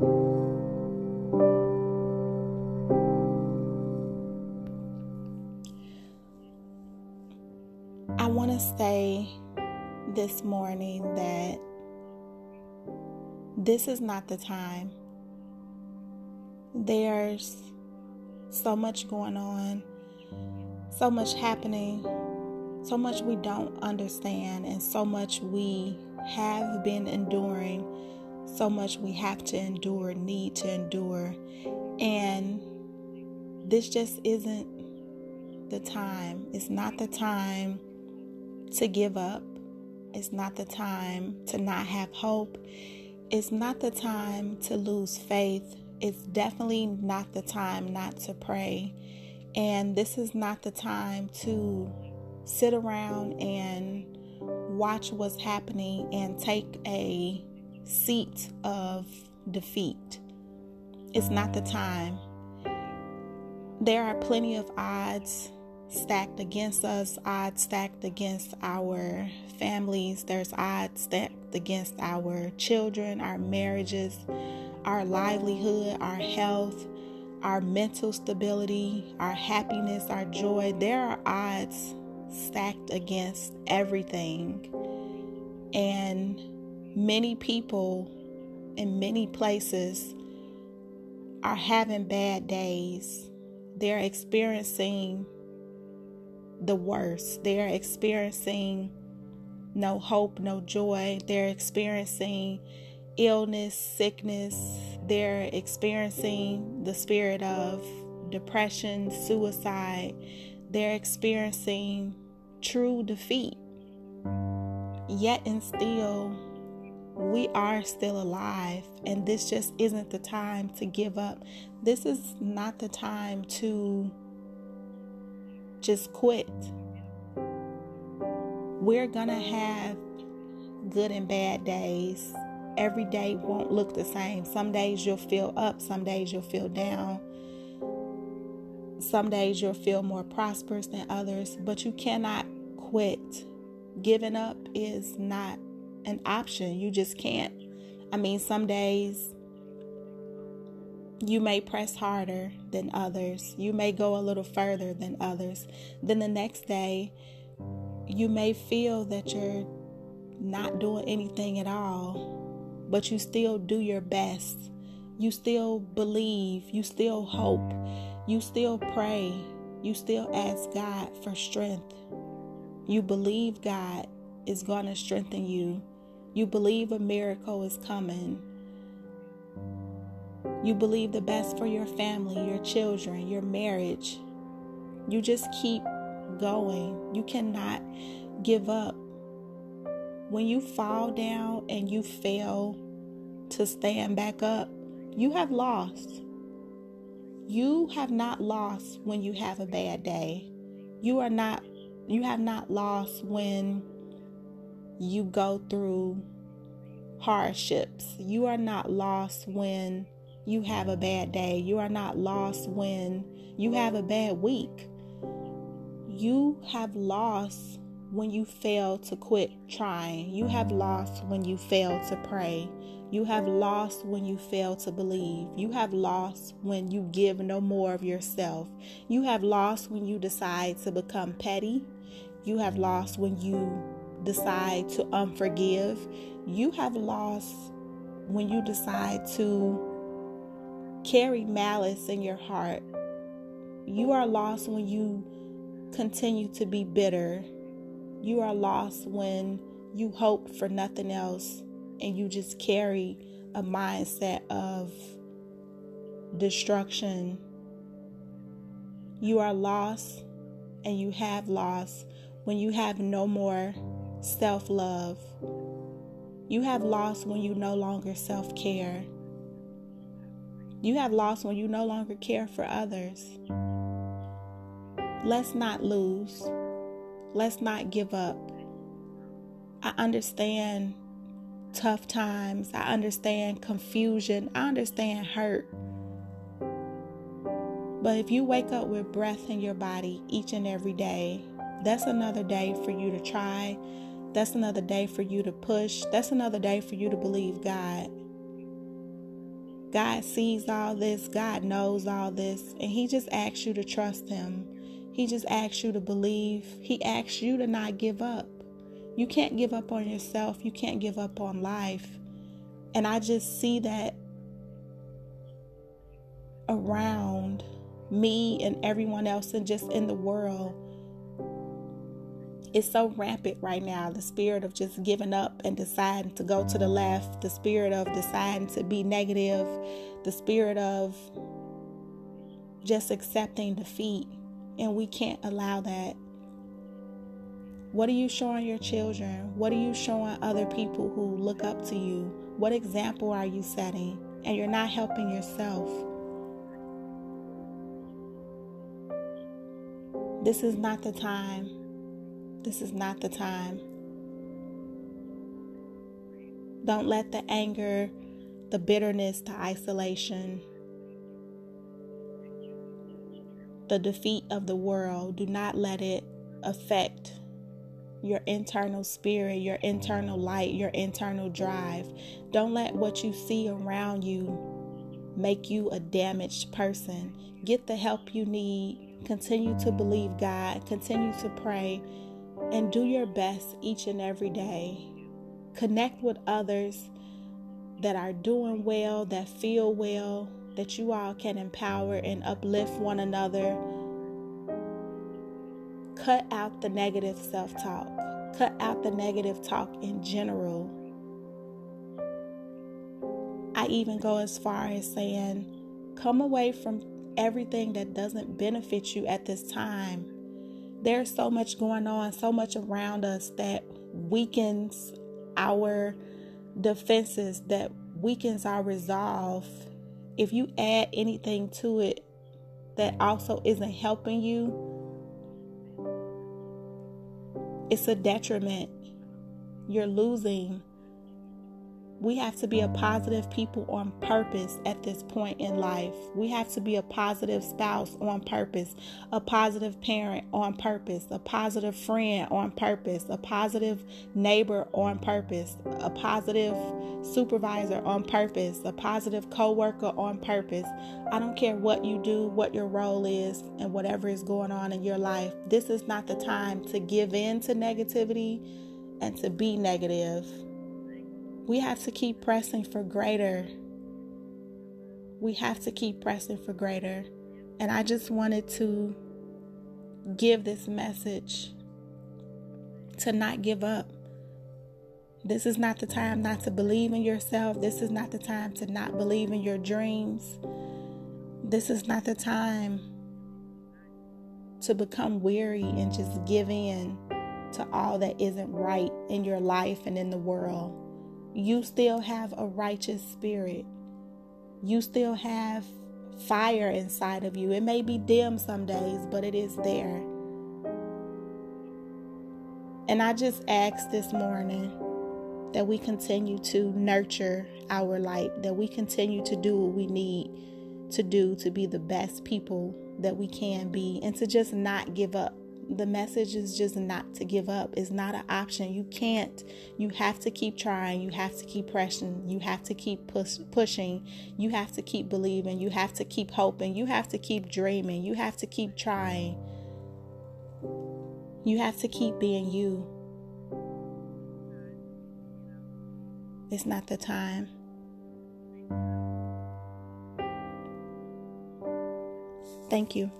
I want to say this morning that this is not the time. There's so much going on, so much happening, so much we don't understand, and so much we have been enduring, so much we have to endure, need to endure. And this just isn't the time. It's not the time to give up. It's not the time to not have hope. It's not the time to lose faith. It's definitely not the time not to pray. And this is not the time to sit around and watch what's happening and take a seat of defeat. It's not the time. There are plenty of odds stacked against us, odds stacked against our families, there's odds stacked against our children, our marriages, our livelihood, our health, our mental stability, our happiness, our joy. There are odds stacked against everything. And many people in many places are having bad days. They're experiencing the worst. They're experiencing no hope, no joy. They're experiencing illness, sickness. They're experiencing the spirit of depression, suicide. They're experiencing true defeat. Yet and still, we are still alive, and this just isn't the time to give up. This is not the time to just quit. We're to have good and bad days. Every day won't look the same. Some days you'll feel up, some days you'll feel down. Some days you'll feel more prosperous than others, but you cannot quit. Giving up is not an option. You just can't. I mean, some days you may press harder than others. You may go a little further than others. Then the next day, you may feel that you're not doing anything at all, but you still do your best. You still believe. You still hope. You still pray. You still ask God for strength. You believe God is going to strengthen you. You believe a miracle is coming. You believe the best for your family, your children, your marriage. You just keep going. You cannot give up. When you fall down and you fail to stand back up, you have lost. You have not lost when you have a bad day. You are not you have not lost when you go through hardships. You are not lost when you have a bad day. You are not lost when you have a bad week. You have lost when you fail to quit trying. You have lost when you fail to pray. You have lost when you fail to believe. You have lost when you give no more of yourself. You have lost when you decide to become petty. You have lost when you decide to unforgive. You have lost when you decide to carry malice in your heart. You are lost when you continue to be bitter. You are lost when you hope for nothing else and you just carry a mindset of destruction. You are lost and you have lost when you have no more self love. You have lost when you no longer self care. You have lost when you no longer care for others. Let's not lose. Let's not give up. I understand tough times. I understand confusion. I understand hurt. But if you wake up with breath in your body each and every day, that's another day for you to try. That's another day for you to push. That's another day for you to believe God. God sees all this, God knows all this, and He just asks you to trust Him. He just asks you to believe. He asks you to not give up. You can't give up on yourself, you can't give up on life. And I just see that around me and everyone else and just in the world it's so rampant right now the spirit of just giving up and deciding to go to the left the spirit of deciding to be negative the spirit of just accepting defeat and we can't allow that. What are you showing your children? What are you showing other people who look up to you? What example are you setting? And you're not helping yourself. This is not the time this is not the time. Don't let the anger, the bitterness, the isolation, the defeat of the world, do not let it affect your internal spirit, your internal light, your internal drive. Don't let what you see around you make you a damaged person. Get the help you need. Continue to believe God. Continue to pray and do your best each and every day. Connect with others that are doing well, that feel well, that you all can empower and uplift one another. Cut out the negative self talk, cut out the negative talk in general. I even go as far as saying, come away from everything that doesn't benefit you at this time there's so much going on, so much around us that weakens our defenses, that weakens our resolve. If you add anything to it that also isn't helping you, it's a detriment. You're losing we have to be a positive people on purpose at this point in life. We have to be a positive spouse on purpose, a positive parent on purpose, a positive friend on purpose, a positive neighbor on purpose, a positive supervisor on purpose, a positive coworker on purpose. I don't care what you do, what your role is, and whatever is going on in your life. This is not the time to give in to negativity and to be negative we have to keep pressing for greater. We have to keep pressing for greater. And I just wanted to give this message to not give up. This is not the time not to believe in yourself. This is not the time to not believe in your dreams. This is not the time to become weary and just give in to all that isn't right in your life and in the world you still have a righteous spirit. You still have fire inside of you. It may be dim some days, but it is there. And I just ask this morning that we continue to nurture our light, that we continue to do what we need to do to be the best people that we can be, and to just not give up the message is just not to give up. It's not an option. You can't. You have to keep trying. You have to keep pressing. You have to keep push, pushing. You have to keep believing. You have to keep hoping. You have to keep dreaming. You have to keep trying. You have to keep being you. It's not the time. Thank you.